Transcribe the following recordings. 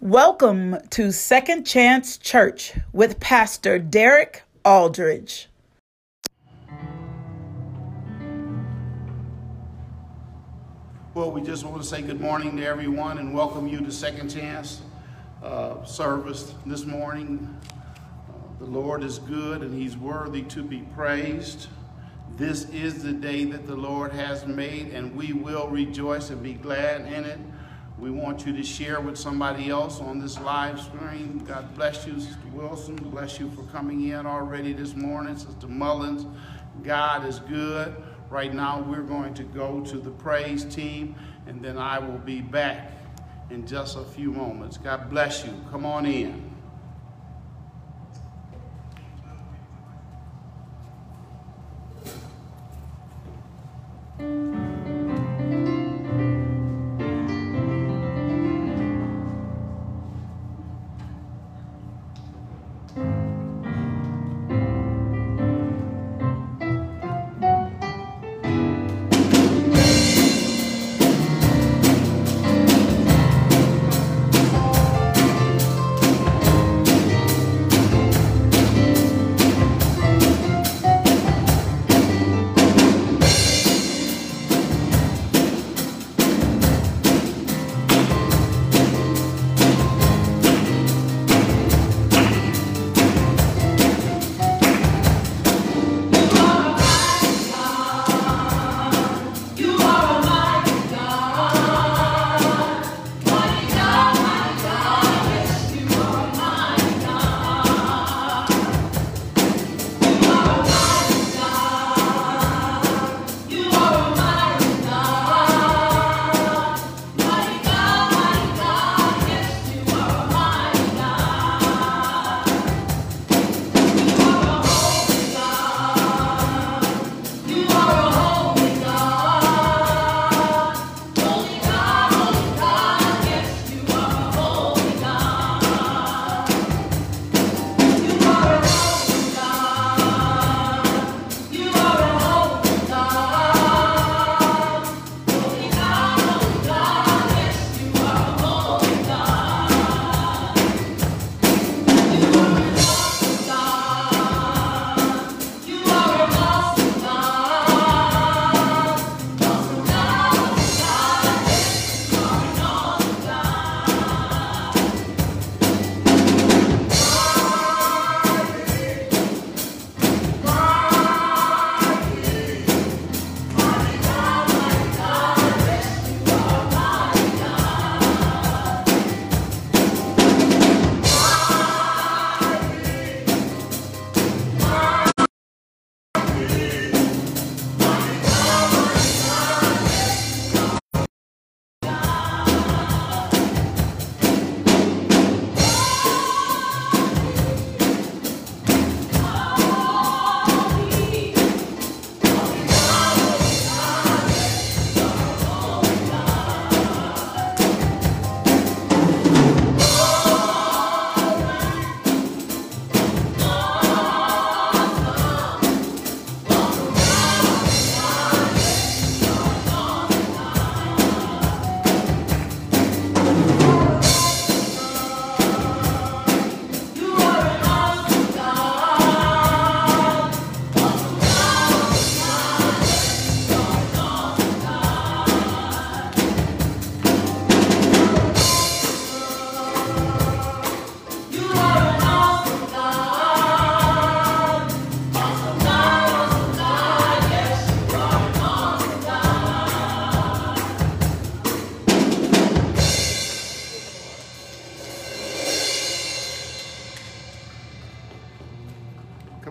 Welcome to Second Chance Church with Pastor Derrick Aldridge. Well, we just want to say good morning to everyone and welcome you to Second Chance uh, service this morning. Uh, the Lord is good and He's worthy to be praised. This is the day that the Lord has made, and we will rejoice and be glad in it. We want you to share with somebody else on this live stream. God bless you, Sister Wilson. Bless you for coming in already this morning. Sister Mullins, God is good. Right now, we're going to go to the praise team, and then I will be back in just a few moments. God bless you. Come on in.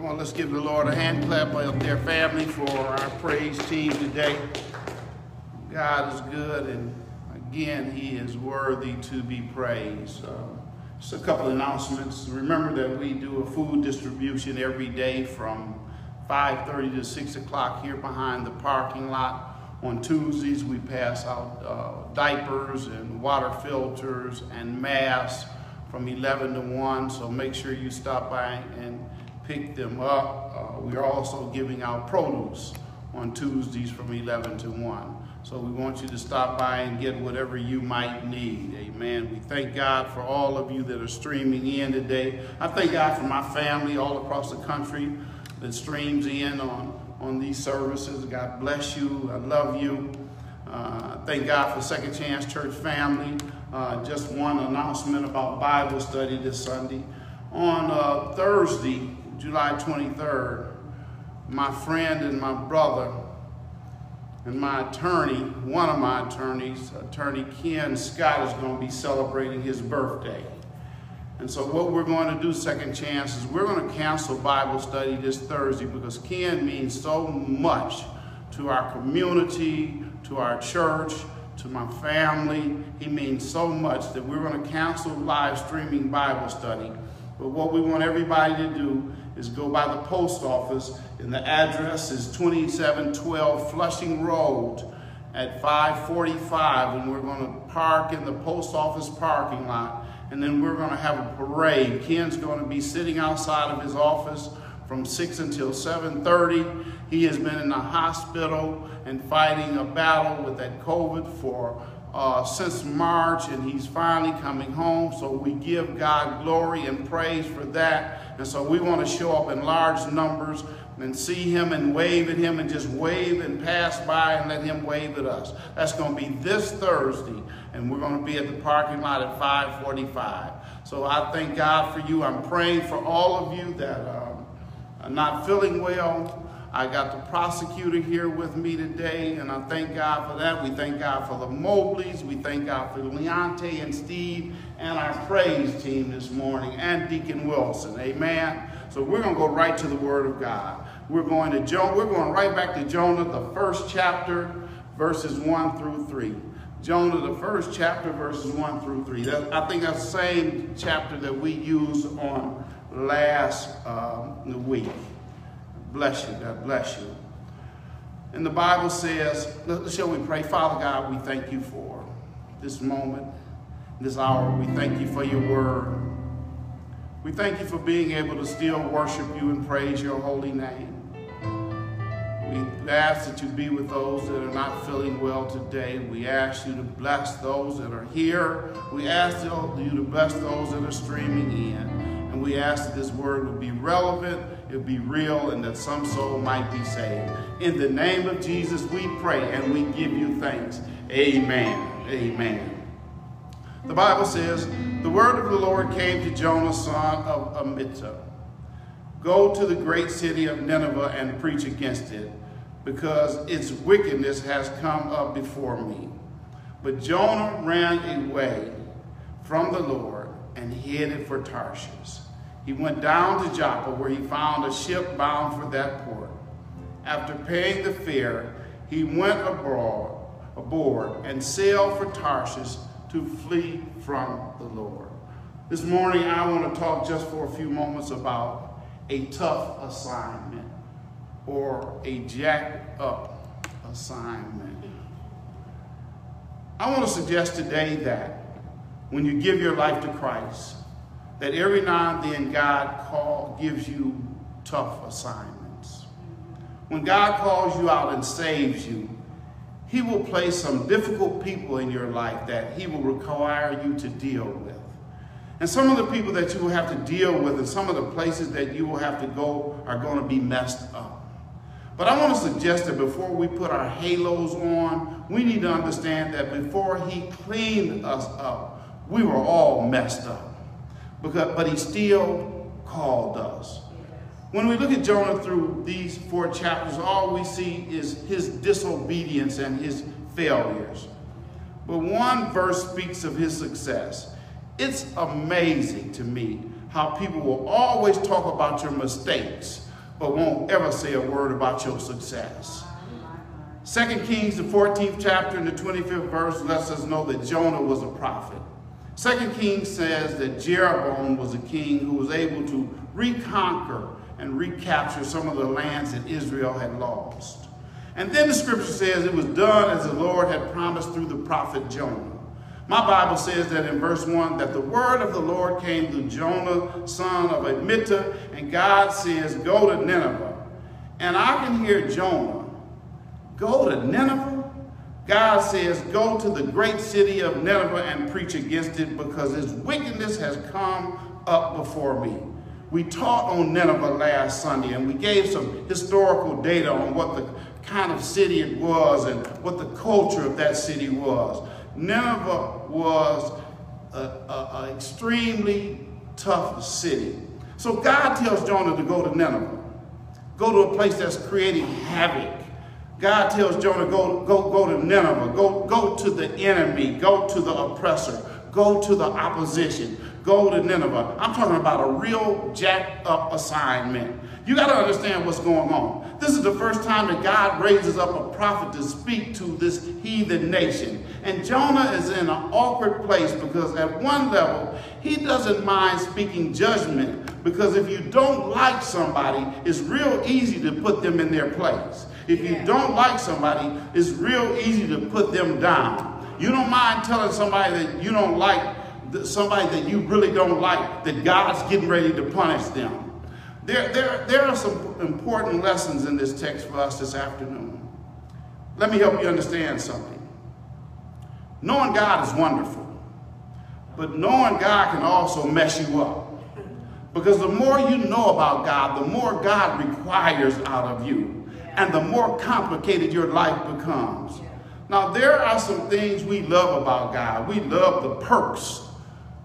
Come on, let's give the Lord a hand clap of their family for our praise team today. God is good, and again, He is worthy to be praised. Uh, just a couple announcements. Remember that we do a food distribution every day from 5.30 to 6 o'clock here behind the parking lot. On Tuesdays, we pass out uh, diapers and water filters and masks from 11 to 1, so make sure you stop by and pick them up. Uh, we are also giving out produce on Tuesdays from 11 to 1. So we want you to stop by and get whatever you might need. Amen. We thank God for all of you that are streaming in today. I thank God for my family all across the country that streams in on, on these services. God bless you. I love you. Uh, thank God for Second Chance Church family. Uh, just one announcement about Bible study this Sunday. On uh, Thursday, July 23rd, my friend and my brother and my attorney, one of my attorneys, attorney Ken Scott, is going to be celebrating his birthday. And so what we're going to do, Second Chance, is we're going to cancel Bible study this Thursday because Ken means so much to our community, to our church, to my family. He means so much that we're going to cancel live streaming Bible study. But what we want everybody to do is go by the post office, and the address is 2712 Flushing Road at 545, and we're going to park in the post office parking lot, and then we're going to have a parade. Ken's going to be sitting outside of his office from 6 until 7.30. He has been in the hospital and fighting a battle with that COVID for uh, since March, and he's finally coming home. So we give God glory and praise for that. And so we want to show up in large numbers and see him and wave at him and just wave and pass by and let him wave at us. That's going to be this Thursday, and we're going to be at the parking lot at 545. So I thank God for you. I'm praying for all of you that um, are not feeling well. I got the prosecutor here with me today, and I thank God for that. We thank God for the Mobleys. We thank God for Leonte and Steve and our praise team this morning, and Deacon Wilson. Amen. So we're going to go right to the Word of God. We're going to Jonah. We're going right back to Jonah, the first chapter, verses one through three. Jonah, the first chapter, verses one through three. That, I think that's the same chapter that we used on last um, week. Bless you. God bless you. And the Bible says, shall we pray? Father God, we thank you for this moment, this hour. We thank you for your word. We thank you for being able to still worship you and praise your holy name. We ask that you be with those that are not feeling well today. We ask you to bless those that are here. We ask you to bless those that are streaming in. And we ask that this word would be relevant, it would be real, and that some soul might be saved. In the name of Jesus, we pray and we give you thanks. Amen. Amen. The Bible says, The word of the Lord came to Jonah, son of Amittai. Go to the great city of Nineveh and preach against it, because its wickedness has come up before me. But Jonah ran away from the Lord and headed for Tarshish. He went down to Joppa, where he found a ship bound for that port. After paying the fare, he went abroad, aboard and sailed for Tarshish to flee from the Lord. This morning, I want to talk just for a few moments about a tough assignment or a jacked up assignment. I want to suggest today that when you give your life to Christ, that every now and then God call, gives you tough assignments. When God calls you out and saves you, he will place some difficult people in your life that he will require you to deal with. And some of the people that you will have to deal with and some of the places that you will have to go are going to be messed up. But I want to suggest that before we put our halos on, we need to understand that before he cleaned us up, we were all messed up. Because, but he still called us. When we look at Jonah through these four chapters, all we see is his disobedience and his failures. But one verse speaks of his success. It's amazing to me how people will always talk about your mistakes, but won't ever say a word about your success. Second Kings, the 14th chapter and the 25th verse lets us know that Jonah was a prophet. Second Kings says that Jeroboam was a king who was able to reconquer and recapture some of the lands that Israel had lost. And then the scripture says it was done as the Lord had promised through the prophet Jonah. My Bible says that in verse 1 that the word of the Lord came to Jonah, son of Amittai, and God says, Go to Nineveh. And I can hear Jonah, Go to Nineveh? God says, Go to the great city of Nineveh and preach against it because its wickedness has come up before me. We taught on Nineveh last Sunday and we gave some historical data on what the kind of city it was and what the culture of that city was. Nineveh was an extremely tough city. So God tells Jonah to go to Nineveh, go to a place that's creating havoc. God tells Jonah, go, go, go to Nineveh, go, go to the enemy, go to the oppressor, go to the opposition, go to Nineveh. I'm talking about a real jacked up assignment. You got to understand what's going on. This is the first time that God raises up a prophet to speak to this heathen nation. And Jonah is in an awkward place because at one level, he doesn't mind speaking judgment because if you don't like somebody, it's real easy to put them in their place. If you don't like somebody, it's real easy to put them down. You don't mind telling somebody that you don't like, somebody that you really don't like, that God's getting ready to punish them. There, there, there are some important lessons in this text for us this afternoon. Let me help you understand something. Knowing God is wonderful, but knowing God can also mess you up. Because the more you know about God, the more God requires out of you, and the more complicated your life becomes. Now, there are some things we love about God. We love the perks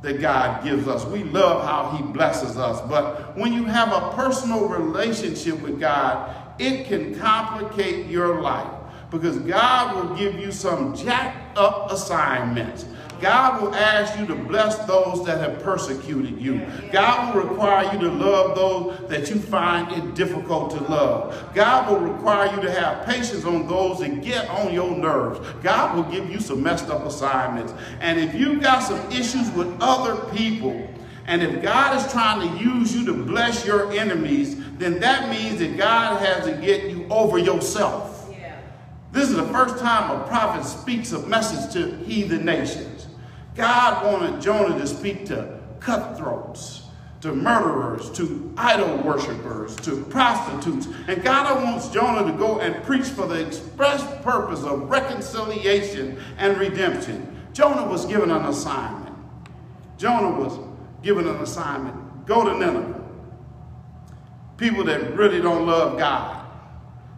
that God gives us. We love how he blesses us. But when you have a personal relationship with God, it can complicate your life because God will give you some jacked up assignments. God will ask you to bless those that have persecuted you. God will require you to love those that you find it difficult to love. God will require you to have patience on those that get on your nerves. God will give you some messed up assignments. And if you've got some issues with other people, and if God is trying to use you to bless your enemies, then that means that God has to get you over yourself. This is the first time a prophet speaks a message to heathen nations. God wanted Jonah to speak to cutthroats, to murderers, to idol worshippers, to prostitutes. And God wants Jonah to go and preach for the express purpose of reconciliation and redemption. Jonah was given an assignment. Jonah was given an assignment. Go to Nineveh. People that really don't love God.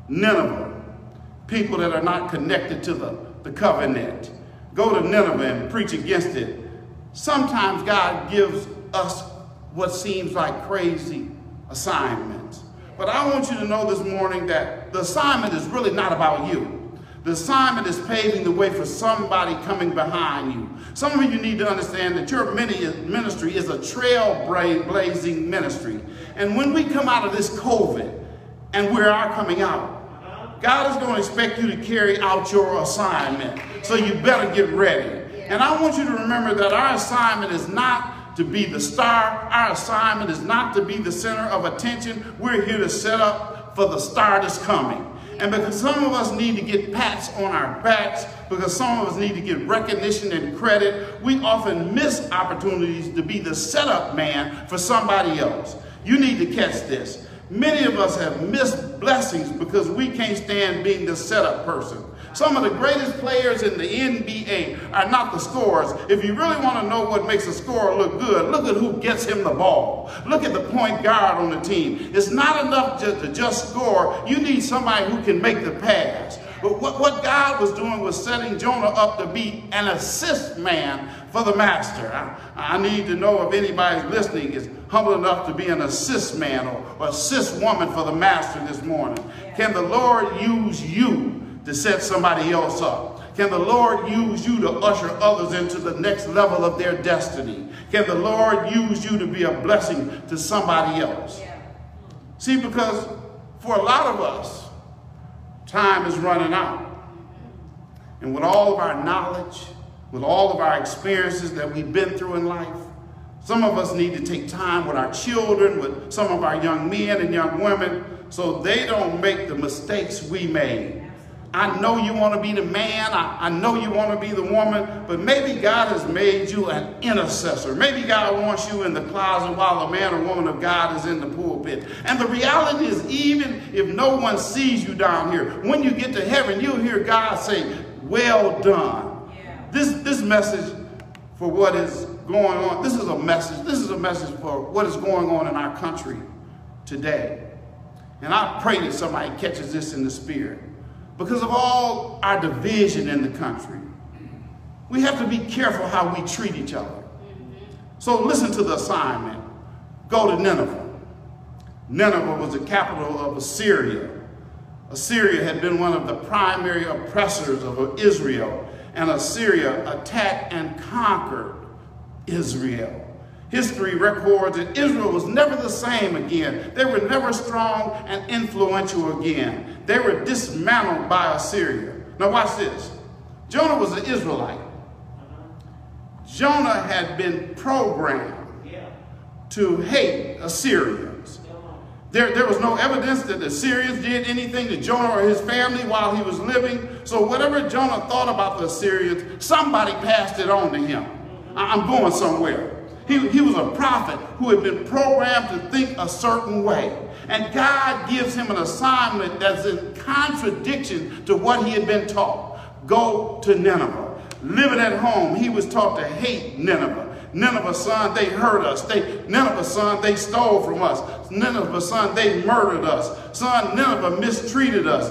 Nineveh. People that are not connected to the, the covenant go to Nineveh and preach against it. Sometimes God gives us what seems like crazy assignments. But I want you to know this morning that the assignment is really not about you. The assignment is paving the way for somebody coming behind you. Some of you need to understand that your ministry is a trailblazing ministry. And when we come out of this COVID, and we are coming out, God is going to expect you to carry out your assignment. So you better get ready. And I want you to remember that our assignment is not to be the star. Our assignment is not to be the center of attention. We're here to set up for the star that's coming. And because some of us need to get pats on our backs, because some of us need to get recognition and credit, we often miss opportunities to be the setup man for somebody else. You need to catch this. Many of us have missed blessings because we can't stand being the setup person. Some of the greatest players in the NBA are not the scorers. If you really want to know what makes a scorer look good, look at who gets him the ball. Look at the point guard on the team. It's not enough to, to just score. You need somebody who can make the pass. But what, what God was doing was setting Jonah up to be an assist man for the master. I, I need to know if anybody's listening is humble enough to be an assist man or, or assist woman for the master this morning. Can the Lord use you to set somebody else up? Can the Lord use you to usher others into the next level of their destiny? Can the Lord use you to be a blessing to somebody else? See, because for a lot of us, Time is running out. And with all of our knowledge, with all of our experiences that we've been through in life, some of us need to take time with our children, with some of our young men and young women, so they don't make the mistakes we made. I know you want to be the man. I, I know you want to be the woman, but maybe God has made you an intercessor. Maybe God wants you in the closet while the man or woman of God is in the pulpit. And the reality is, even if no one sees you down here, when you get to heaven, you'll hear God say, well done. This, this message for what is going on, this is a message, this is a message for what is going on in our country today. And I pray that somebody catches this in the spirit. Because of all our division in the country, we have to be careful how we treat each other. So listen to the assignment. Go to Nineveh. Nineveh was the capital of Assyria. Assyria had been one of the primary oppressors of Israel and Assyria attacked and conquered Israel. History records that Israel was never the same again. They were never strong and influential again. They were dismantled by Assyria. Now watch this. Jonah was an Israelite. Jonah had been programmed to hate Assyrians. There, there was no evidence that the Assyrians did anything to Jonah or his family while he was living. So whatever Jonah thought about the Assyrians, somebody passed it on to him. I'm going somewhere. He, he was a prophet who had been programmed to think a certain way. And God gives him an assignment that's in contradiction to what he had been taught. Go to Nineveh. Living at home, he was taught to hate Nineveh. Nineveh, son, they hurt us. They, Nineveh, son, they stole from us. Nineveh, son, they murdered us. Son, Nineveh mistreated us.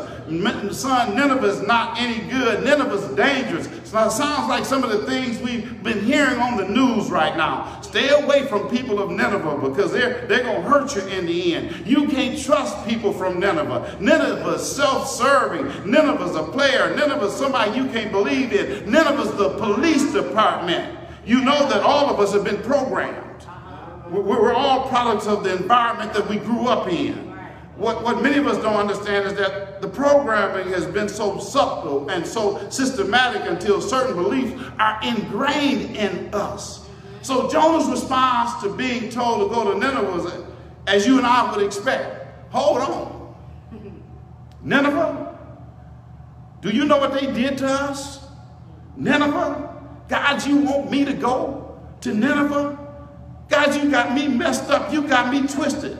Son, Nineveh is not any good. Nineveh is dangerous. It sounds like some of the things we've been hearing on the news right now. Stay away from people of Nineveh because they're, they're going to hurt you in the end. You can't trust people from Nineveh. Nineveh is self-serving. Nineveh is a player. Nineveh is somebody you can't believe in. Nineveh is the police department you know that all of us have been programmed. We're all products of the environment that we grew up in. What, what many of us don't understand is that the programming has been so subtle and so systematic until certain beliefs are ingrained in us. So Jonah's response to being told to go to Nineveh was, as you and I would expect, hold on. Nineveh? Do you know what they did to us? Nineveh? God, you want me to go to Nineveh? God, you got me messed up. You got me twisted.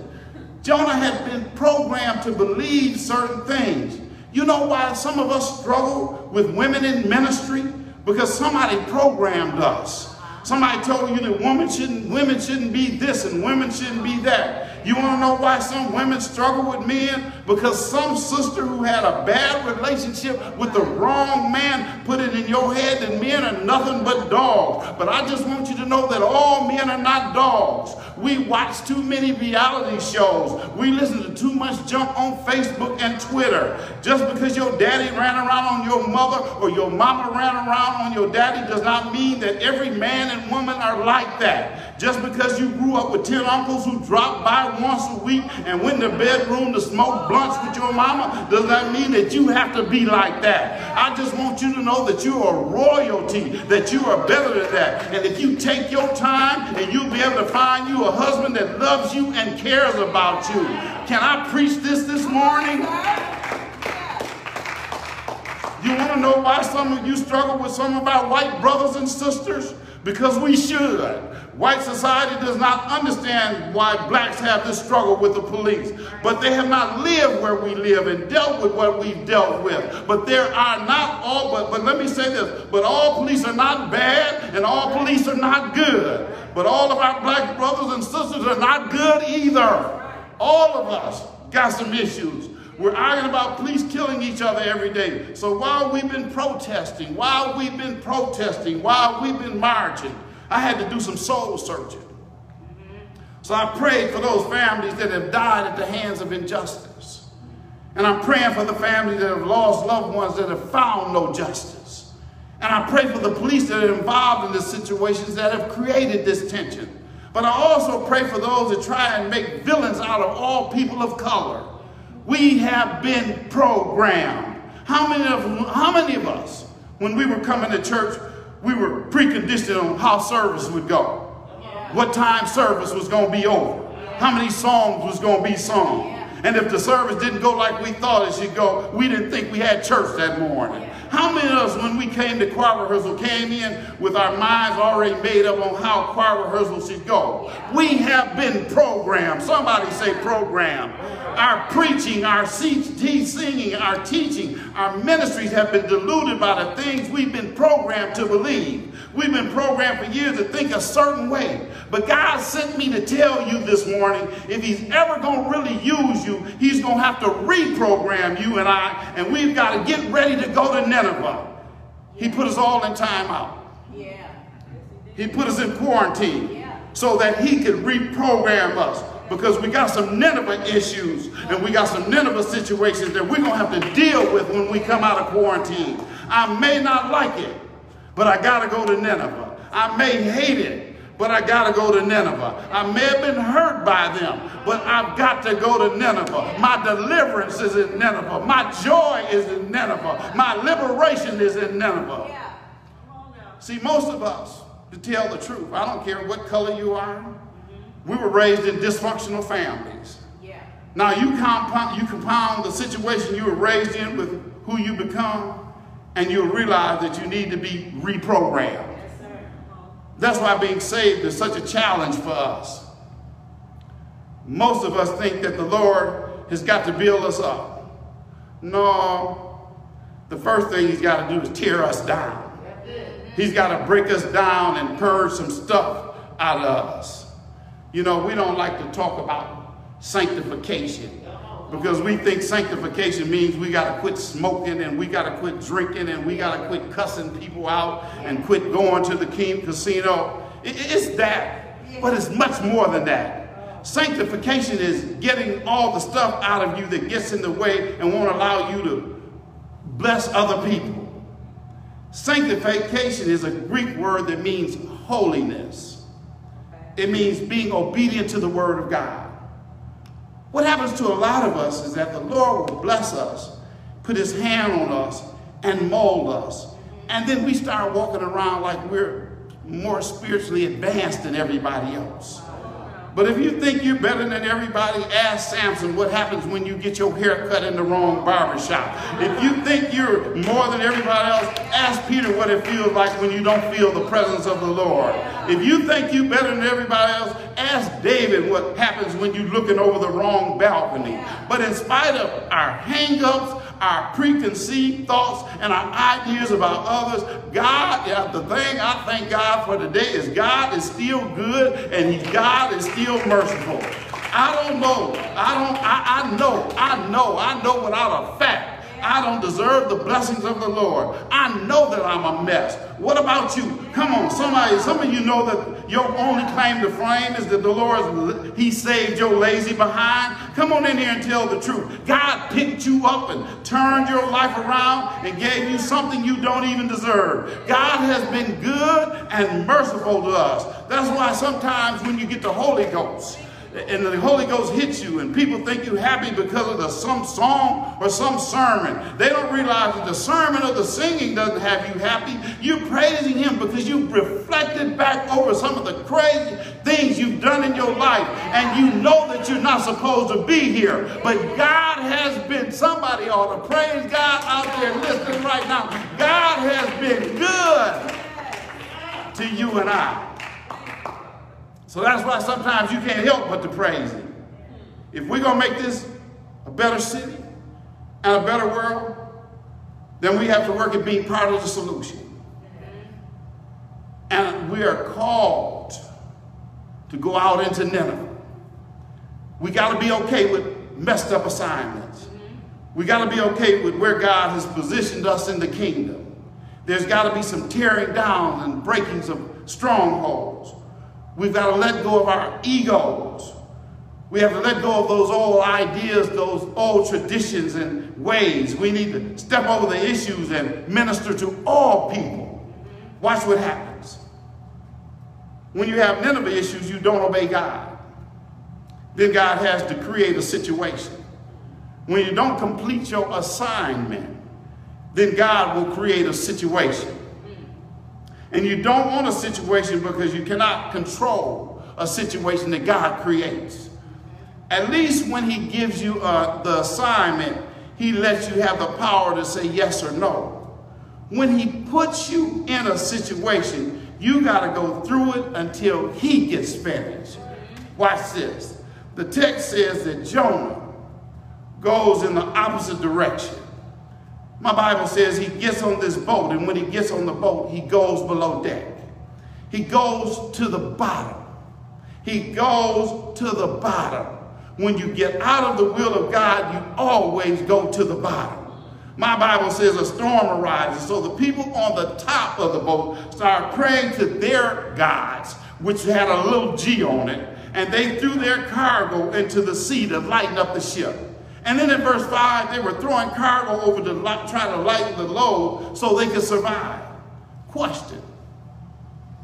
Jonah had been programmed to believe certain things. You know why some of us struggle with women in ministry? Because somebody programmed us. Somebody told you that women shouldn't, women shouldn't be this and women shouldn't be that. You want to know why some women struggle with men? Because some sister who had a bad relationship with the wrong man put it in your head that men are nothing but dogs. But I just want you to know that all men are not dogs. We watch too many reality shows. We listen to too much junk on Facebook and Twitter. Just because your daddy ran around on your mother or your mama ran around on your daddy does not mean that every man and woman are like that. Just because you grew up with 10 uncles who dropped by once a week and went in the bedroom to smoke blunts with your mama does not mean that you have to be like that. I just want you to know that you are royalty, that you are better than that. And if you take your time and you'll be able to find you a husband that loves you and cares about you. Can I preach this this morning? You want to know why some of you struggle with some of our white brothers and sisters? Because we should. White society does not understand why blacks have this struggle with the police. But they have not lived where we live and dealt with what we've dealt with. But there are not all, but, but let me say this, but all police are not bad and all police are not good. But all of our black brothers and sisters are not good either. All of us got some issues. We're arguing about police killing each other every day. So while we've been protesting, while we've been protesting, while we've been marching, I had to do some soul searching. So I prayed for those families that have died at the hands of injustice. And I'm praying for the families that have lost loved ones that have found no justice. And I pray for the police that are involved in the situations that have created this tension. But I also pray for those that try and make villains out of all people of color. We have been programmed. How many of, how many of us, when we were coming to church, we were preconditioned on how service would go. What time service was going to be over. How many songs was going to be sung. And if the service didn't go like we thought it should go, we didn't think we had church that morning. How many of us, when we came to choir rehearsal, came in with our minds already made up on how choir rehearsal should go? We have been programmed. Somebody say programmed. Our preaching, our C T singing, our teaching, our ministries have been diluted by the things we've been programmed to believe. We've been programmed for years to think a certain way. But God sent me to tell you this morning, if he's ever going to really use you, he's going to have to reprogram you and I, and we've got to get ready to go to Nineveh. He put us all in timeout. Yeah. He put us in quarantine yeah. so that he could reprogram us because we got some Nineveh issues and we got some Nineveh situations that we're going to have to deal with when we come out of quarantine. I may not like it, but I got to go to Nineveh. I may hate it, but I got to go to Nineveh. I may have been hurt by them, but I've got to go to Nineveh. My deliverance is in Nineveh. My joy is in Nineveh. My liberation is in Nineveh. See, most of us, to tell the truth, I don't care what color you are, we were raised in dysfunctional families. Now you compound, you compound the situation you were raised in with who you become, and you'll realize that you need to be reprogrammed. That's why being saved is such a challenge for us. Most of us think that the Lord has got to build us up. No, the first thing he's got to do is tear us down. He's got to break us down and purge some stuff out of us. You know, we don't like to talk about sanctification because we think sanctification means we got to quit smoking and we got to quit drinking and we got to quit cussing people out and quit going to the king casino. It's that, but it's much more than that. Sanctification is getting all the stuff out of you that gets in the way and won't allow you to bless other people. Sanctification is a Greek word that means holiness. It means being obedient to the word of God. What happens to a lot of us is that the Lord will bless us, put his hand on us, and mold us. And then we start walking around like we're more spiritually advanced than everybody else. But if you think you're better than everybody, ask Samson what happens when you get your hair cut in the wrong barbershop. If you think you're more than everybody else, ask Peter what it feels like when you don't feel the presence of the Lord. If you think you're better than everybody else, ask David what happens when you're looking over the wrong balcony. But in spite of our hang-ups, our preconceived thoughts and our ideas about others. God, yeah, the thing I thank God for today is God is still good and he, God is still merciful. I don't know. I don't, I, I know, I know, I know without a fact I don't deserve the blessings of the Lord. I know that I'm a mess. What about you? Come on, somebody, some of you know that your only claim to fame is that the Lord, He saved your lazy behind. Come on in here and tell the truth. God picked you up and turned your life around and gave you something you don't even deserve. God has been good and merciful to us. That's why sometimes when you get the Holy Ghost, and the Holy Ghost hits you and people think you're happy because of the, some song or some sermon. They don't realize that the sermon or the singing doesn't have you happy. You're praising him because you've reflected back over some of the crazy things you've done in your life and you know that you're not supposed to be here. But God has been, somebody ought to praise God out there listening right now. God has been good to you and I. So that's why sometimes you can't help but to praise him. If we're going to make this a better city and a better world, then we have to work at being part of the solution. And we are called to go out into Nineveh. We got to be okay with messed up assignments. We got to be okay with where God has positioned us in the kingdom. There's got to be some tearing down and breakings of strongholds. We've got to let go of our egos. We have to let go of those old ideas, those old traditions and ways. We need to step over the issues and minister to all people. Watch what happens. When you have Nineveh issues, you don't obey God. Then God has to create a situation. When you don't complete your assignment, then God will create a situation. And you don't want a situation because you cannot control a situation that God creates. At least when he gives you uh, the assignment, he lets you have the power to say yes or no. when he puts you in a situation, you got to go through it until he gets finished. Watch this. The text says that Jonah goes in the opposite direction. My Bible says he gets on this boat, and when he gets on the boat, he goes below deck. He goes to the bottom. He goes to the bottom. When you get out of the will of God, you always go to the bottom. My Bible says a storm arises. So the people on the top of the boat start praying to their gods, which had a little G on it, and they threw their cargo into the sea to lighten up the ship. And then in verse 5, they were throwing cargo over to try to lighten the load so they could survive. Question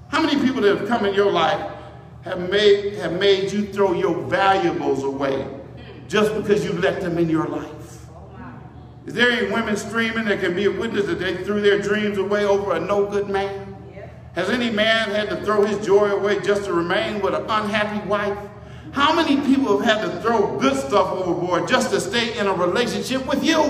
How many people that have come in your life have made, have made you throw your valuables away just because you let them in your life? Is there any women streaming that can be a witness that they threw their dreams away over a no good man? Has any man had to throw his joy away just to remain with an unhappy wife? How many people have had to throw good stuff overboard just to stay in a relationship with you?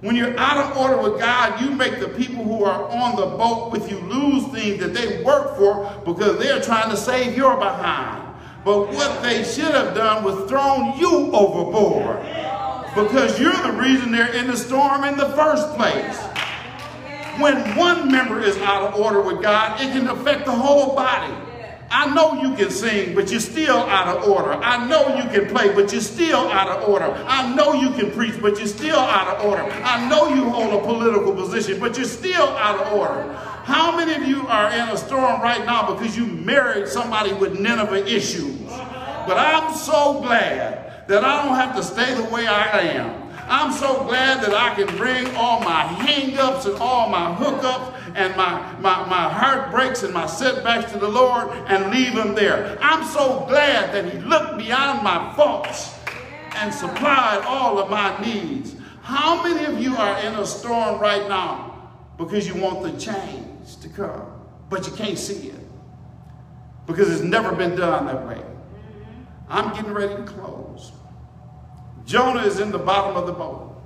When you're out of order with God, you make the people who are on the boat with you lose things that they work for because they're trying to save your behind. But what they should have done was thrown you overboard because you're the reason they're in the storm in the first place. When one member is out of order with God, it can affect the whole body. I know you can sing, but you're still out of order. I know you can play, but you're still out of order. I know you can preach, but you're still out of order. I know you hold a political position, but you're still out of order. How many of you are in a storm right now because you married somebody with Nineveh issues? But I'm so glad that I don't have to stay the way I am. I'm so glad that I can bring all my hang-ups and all my hookups and my, my, my heartbreaks and my setbacks to the Lord and leave them there. I'm so glad that he looked beyond my faults and supplied all of my needs. How many of you are in a storm right now because you want the change to come, but you can't see it because it's never been done that way? I'm getting ready to close. Jonah is in the bottom of the boat.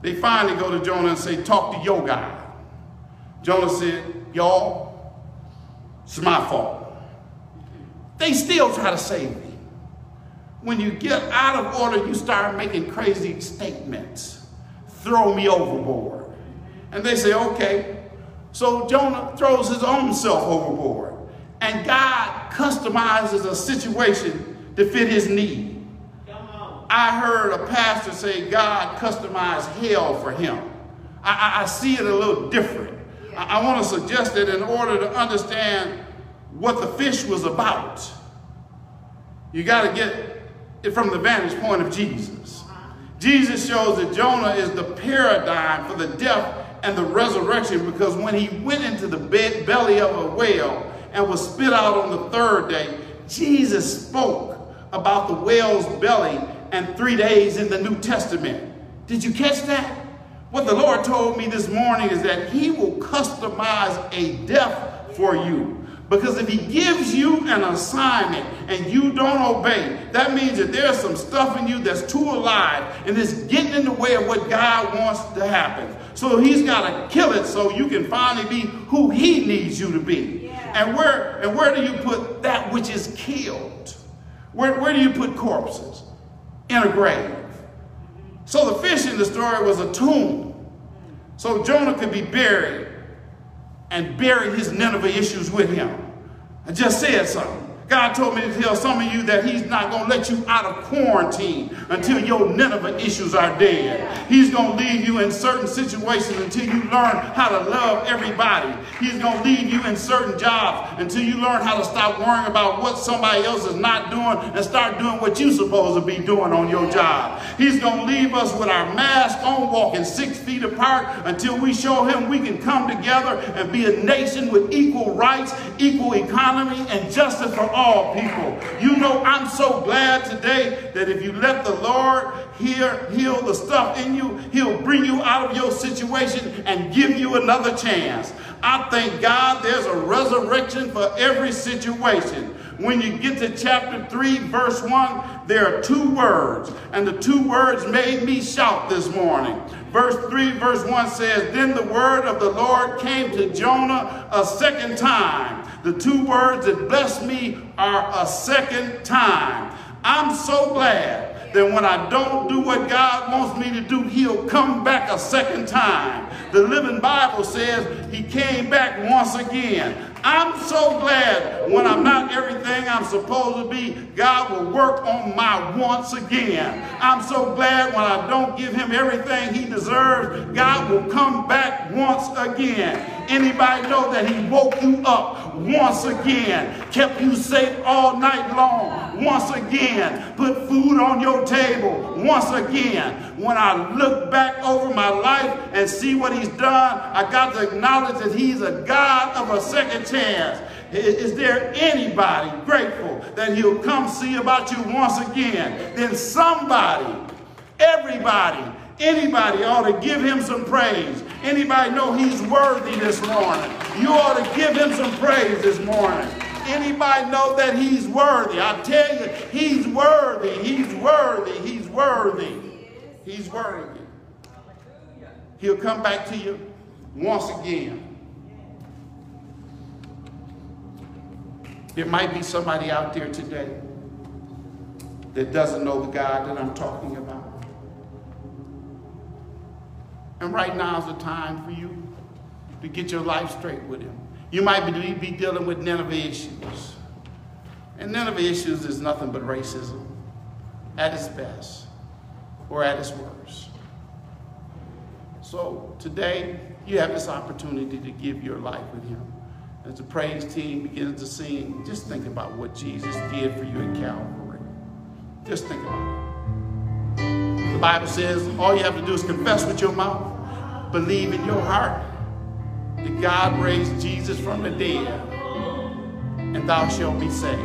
They finally go to Jonah and say, talk to your God. Jonah said, y'all, it's my fault. They still try to save me. When you get out of order, you start making crazy statements. Throw me overboard. And they say, okay. So Jonah throws his own self overboard. And God customizes a situation to fit his need. I heard a pastor say God customized hell for him. I, I, I see it a little different. I, I want to suggest that in order to understand what the fish was about, you got to get it from the vantage point of Jesus. Jesus shows that Jonah is the paradigm for the death and the resurrection because when he went into the belly of a whale and was spit out on the third day, Jesus spoke about the whale's belly and three days in the New Testament. Did you catch that? What the Lord told me this morning is that he will customize a death for you. Because if he gives you an assignment and you don't obey, that means that there's some stuff in you that's too alive and it's getting in the way of what God wants to happen. So he's got to kill it so you can finally be who he needs you to be. Yeah. And where and where do you put that which is killed? Where, where do you put corpses? In a grave. So the fish in the story was a tomb. So Jonah could be buried and bury his Nineveh issues with him. I just said something. God told me to tell some of you that he's not going to let you out of quarantine until your Nineveh issues are dead. He's going to leave you in certain situations until you learn how to love everybody. He's going to leave you in certain jobs until you learn how to stop worrying about what somebody else is not doing and start doing what you're supposed to be doing on your job. He's going to leave us with our mask on, walking six feet apart until we show him we can come together and be a nation with equal rights, equal economy, and justice for all all people. You know, I'm so glad today that if you let the Lord hear, heal the stuff in you, he'll bring you out of your situation and give you another chance. I thank God there's a resurrection for every situation. When you get to chapter 3, verse 1, there are two words, and the two words made me shout this morning. Verse 3, verse 1 says, Then the word of the Lord came to Jonah a second time. The two words that bless me are a second time. I'm so glad that when I don't do what God wants me to do, he'll come back a second time. The Living Bible says he came back once again. I'm so glad when I'm not everything I'm supposed to be, God will work on my once again. I'm so glad when I don't give him everything he deserves, God will come back once again. Anybody know that he woke you up once again, kept you safe all night long once again, put food on your table once again. When I look back over my life and see what he's done, I got to acknowledge that he's a God of a second chance. Is there anybody grateful that he'll come see about you once again? Then somebody, everybody, anybody ought to give him some praise. Anybody know he's worthy this morning? You ought to give him some praise this morning. Anybody know that he's worthy? I tell you, he's worthy. He's worthy. He's worthy. He's worthy. He'll come back to you once again. There might be somebody out there today that doesn't know the God that I'm talking about. And right now is the time for you to get your life straight with him. You might be, be dealing with Nineveh issues. And Nineveh issues is nothing but racism at its best or at its worst. So today, you have this opportunity to give your life with him. As the praise team begins to sing, just think about what Jesus did for you at Calvary. Just think about it. The Bible says all you have to do is confess with your mouth, believe in your heart that God raised Jesus from the dead, and thou shalt be saved.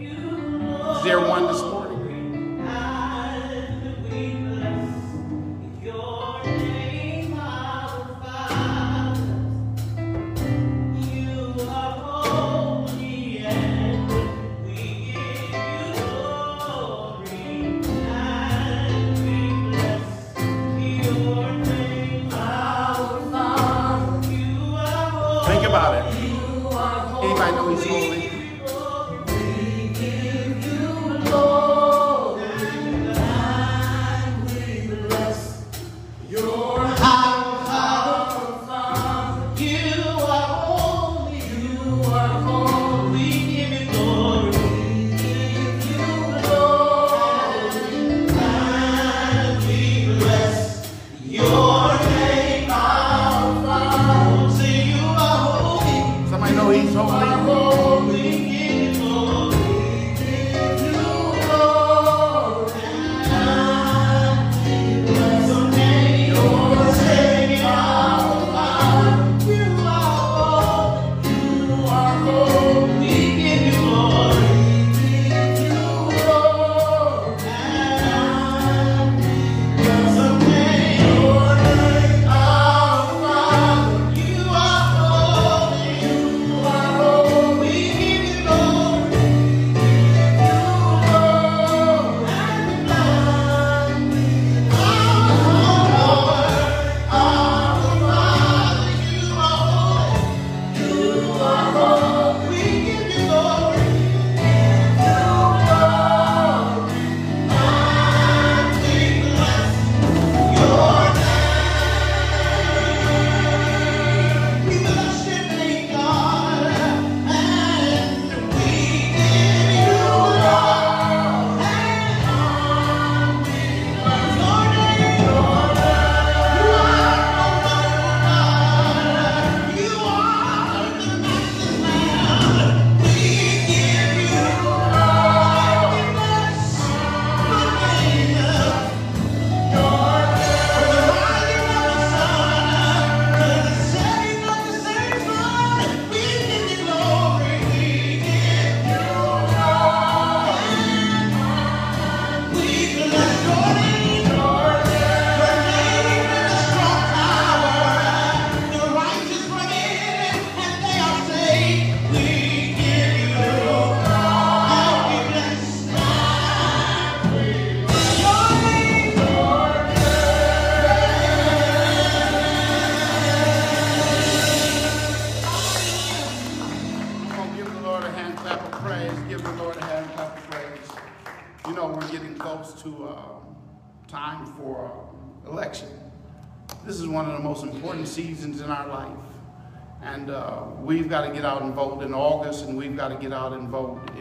Is there one this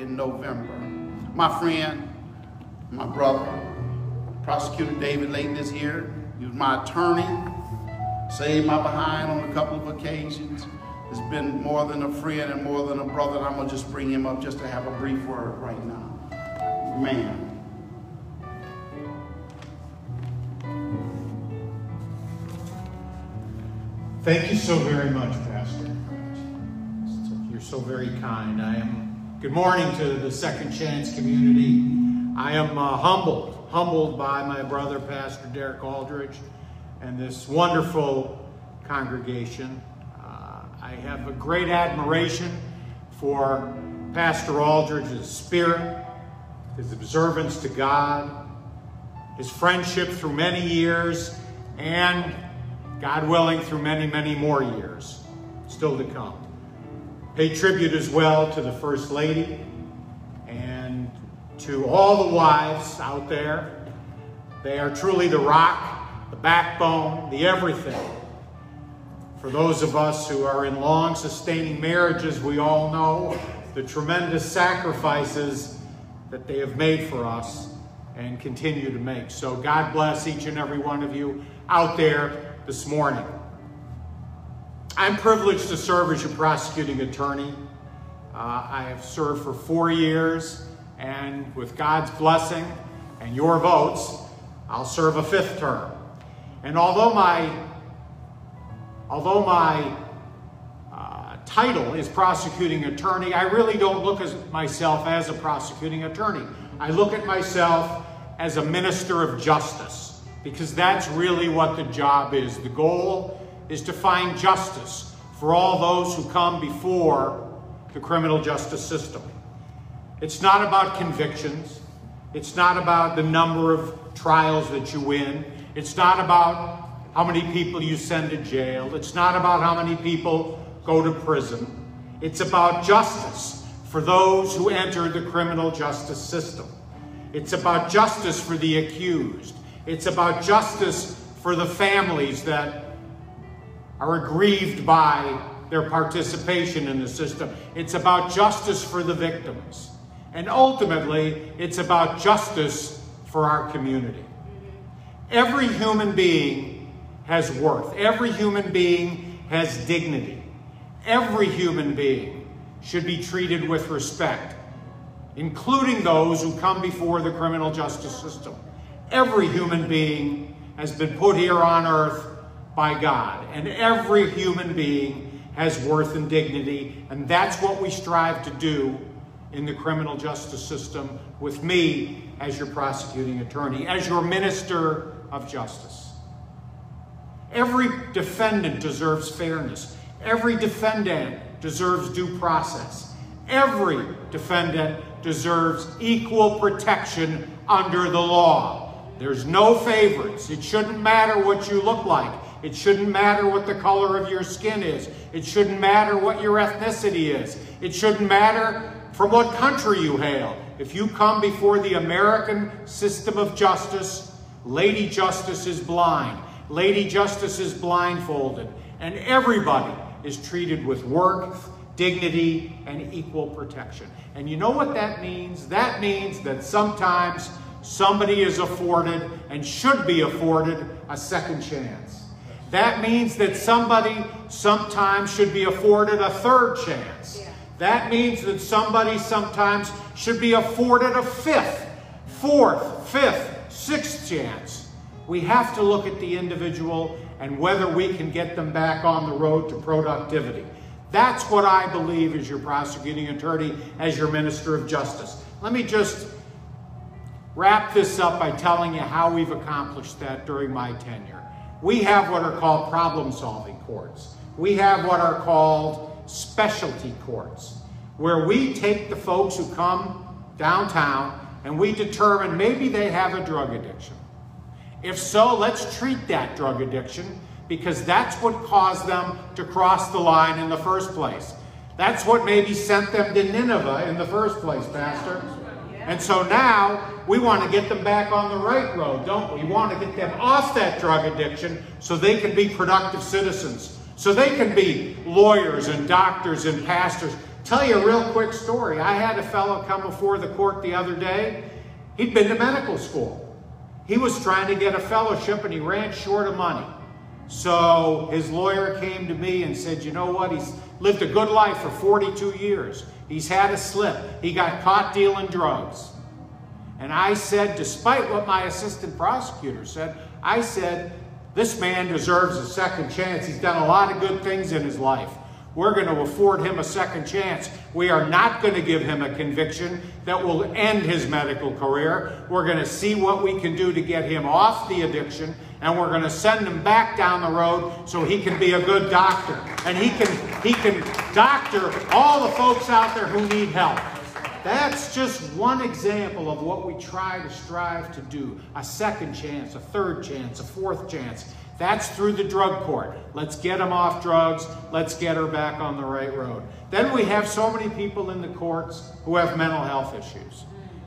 in November. My friend, my brother, Prosecutor David Leyton is here. He was my attorney, saved my behind on a couple of occasions. Has been more than a friend and more than a brother. And I'm to just bring him up just to have a brief word right now. Man. Thank you so very much, Pastor. You're so very kind. I am. Good morning to the Second Chance community. I am uh, humbled, humbled by my brother, Pastor Derrick Aldridge, and this wonderful congregation. Uh, I have a great admiration for Pastor Aldridge's spirit, his observance to God, his friendship through many years, and God willing, through many, many more years still to come. Pay tribute as well to the First Lady and to all the wives out there. They are truly the rock, the backbone, the everything. For those of us who are in long sustaining marriages, we all know the tremendous sacrifices that they have made for us and continue to make. So God bless each and every one of you out there this morning. I'm privileged to serve as your prosecuting attorney. Uh, I have served for four years, and with God's blessing and your votes, I'll serve a fifth term. And although my, although my uh, title is prosecuting attorney, I really don't look at myself as a prosecuting attorney. I look at myself as a minister of justice because that's really what the job is. The goal is to find justice for all those who come before the criminal justice system. It's not about convictions. It's not about the number of trials that you win. It's not about how many people you send to jail. It's not about how many people go to prison. It's about justice for those who enter the criminal justice system. It's about justice for the accused. It's about justice for the families that are aggrieved by their participation in the system. It's about justice for the victims. And ultimately, it's about justice for our community. Every human being has worth. Every human being has dignity. Every human being should be treated with respect, including those who come before the criminal justice system. Every human being has been put here on earth by God, and every human being has worth and dignity, and that's what we strive to do in the criminal justice system with me as your prosecuting attorney, as your minister of justice. Every defendant deserves fairness. Every defendant deserves due process. Every defendant deserves equal protection under the law. There's no favorites. It shouldn't matter what you look like. It shouldn't matter what the color of your skin is. It shouldn't matter what your ethnicity is. It shouldn't matter from what country you hail. If you come before the American system of justice, Lady Justice is blind. Lady Justice is blindfolded. And everybody is treated with worth, dignity, and equal protection. And you know what that means? That means that sometimes somebody is afforded and should be afforded a second chance. That means that somebody sometimes should be afforded a third chance. That means that somebody sometimes should be afforded a fifth, fourth, fifth, sixth chance. We have to look at the individual and whether we can get them back on the road to productivity. That's what I believe as your prosecuting attorney, as your minister of justice. Let me just wrap this up by telling you how we've accomplished that during my tenure. We have what are called problem-solving courts. We have what are called specialty courts, where we take the folks who come downtown and we determine maybe they have a drug addiction. If so, let's treat that drug addiction because that's what caused them to cross the line in the first place. That's what maybe sent them to Nineveh in the first place, Pastor. And so now we want to get them back on the right road, don't we? We want to get them off that drug addiction so they can be productive citizens, so they can be lawyers and doctors and pastors. Tell you a real quick story. I had a fellow come before the court the other day. He'd been to medical school. He was trying to get a fellowship and he ran short of money. So his lawyer came to me and said, you know what? He's lived a good life for 42 years. He's had a slip. He got caught dealing drugs. And I said, despite what my assistant prosecutor said, I said, this man deserves a second chance. He's done a lot of good things in his life. We're going to afford him a second chance. We are not going to give him a conviction that will end his medical career. We're going to see what we can do to get him off the addiction, and we're going to send him back down the road so he can be a good doctor. And he can, he can doctor all the folks out there who need help. That's just one example of what we try to strive to do. A second chance, a third chance, a fourth chance. That's through the drug court. Let's get them off drugs. Let's get her back on the right road. Then we have so many people in the courts who have mental health issues.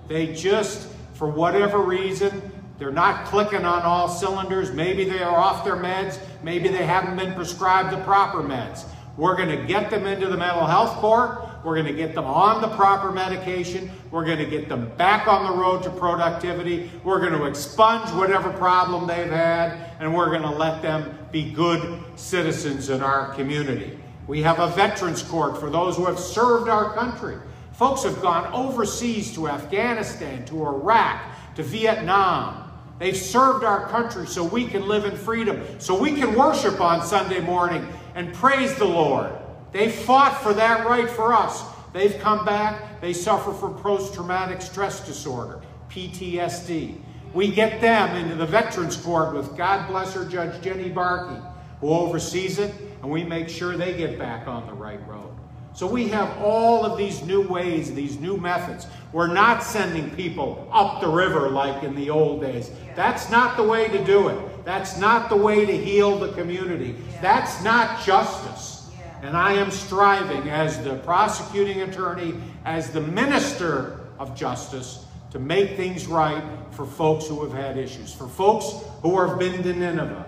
They just, for whatever reason, they're not clicking on all cylinders. Maybe they are off their meds. Maybe they haven't been prescribed the proper meds. We're going to get them into the mental health court. We're going to get them on the proper medication. We're going to get them back on the road to productivity. We're going to expunge whatever problem they've had, and we're going to let them be good citizens in our community. We have a veterans court for those who have served our country. Folks have gone overseas to Afghanistan, to Iraq, to Vietnam. They've served our country so we can live in freedom, so we can worship on Sunday morning and praise the Lord. They fought for that right for us. They've come back. They suffer from post-traumatic stress disorder, PTSD. We get them into the Veterans Court with, God bless her, Judge Jennie Barkey, who oversees it, and we make sure they get back on the right road. So we have all of these new ways, these new methods. We're not sending people up the river like in the old days. That's not the way to do it. That's not the way to heal the community. That's not justice. And I am striving as the prosecuting attorney, as the minister of justice, to make things right for folks who have had issues, for folks who have been to Nineveh.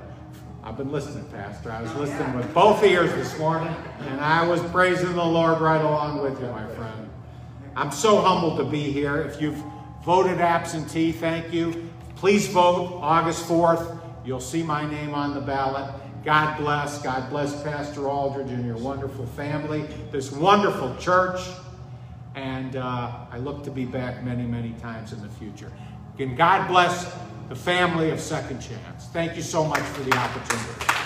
I've been listening, Pastor. I was oh, listening with both ears this morning, and I was praising the Lord right along with you, my friend. I'm so humbled to be here. If you've voted absentee, thank you. Please vote August 4th. You'll see my name on the ballot. God bless. God bless Pastor Aldridge and your wonderful family, this wonderful church. And uh, I look to be back many, many times in the future. Again, God bless the family of Second Chance. Thank you so much for the opportunity.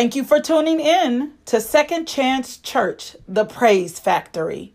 Thank you for tuning in to Second Chance Church, the Praise Factory.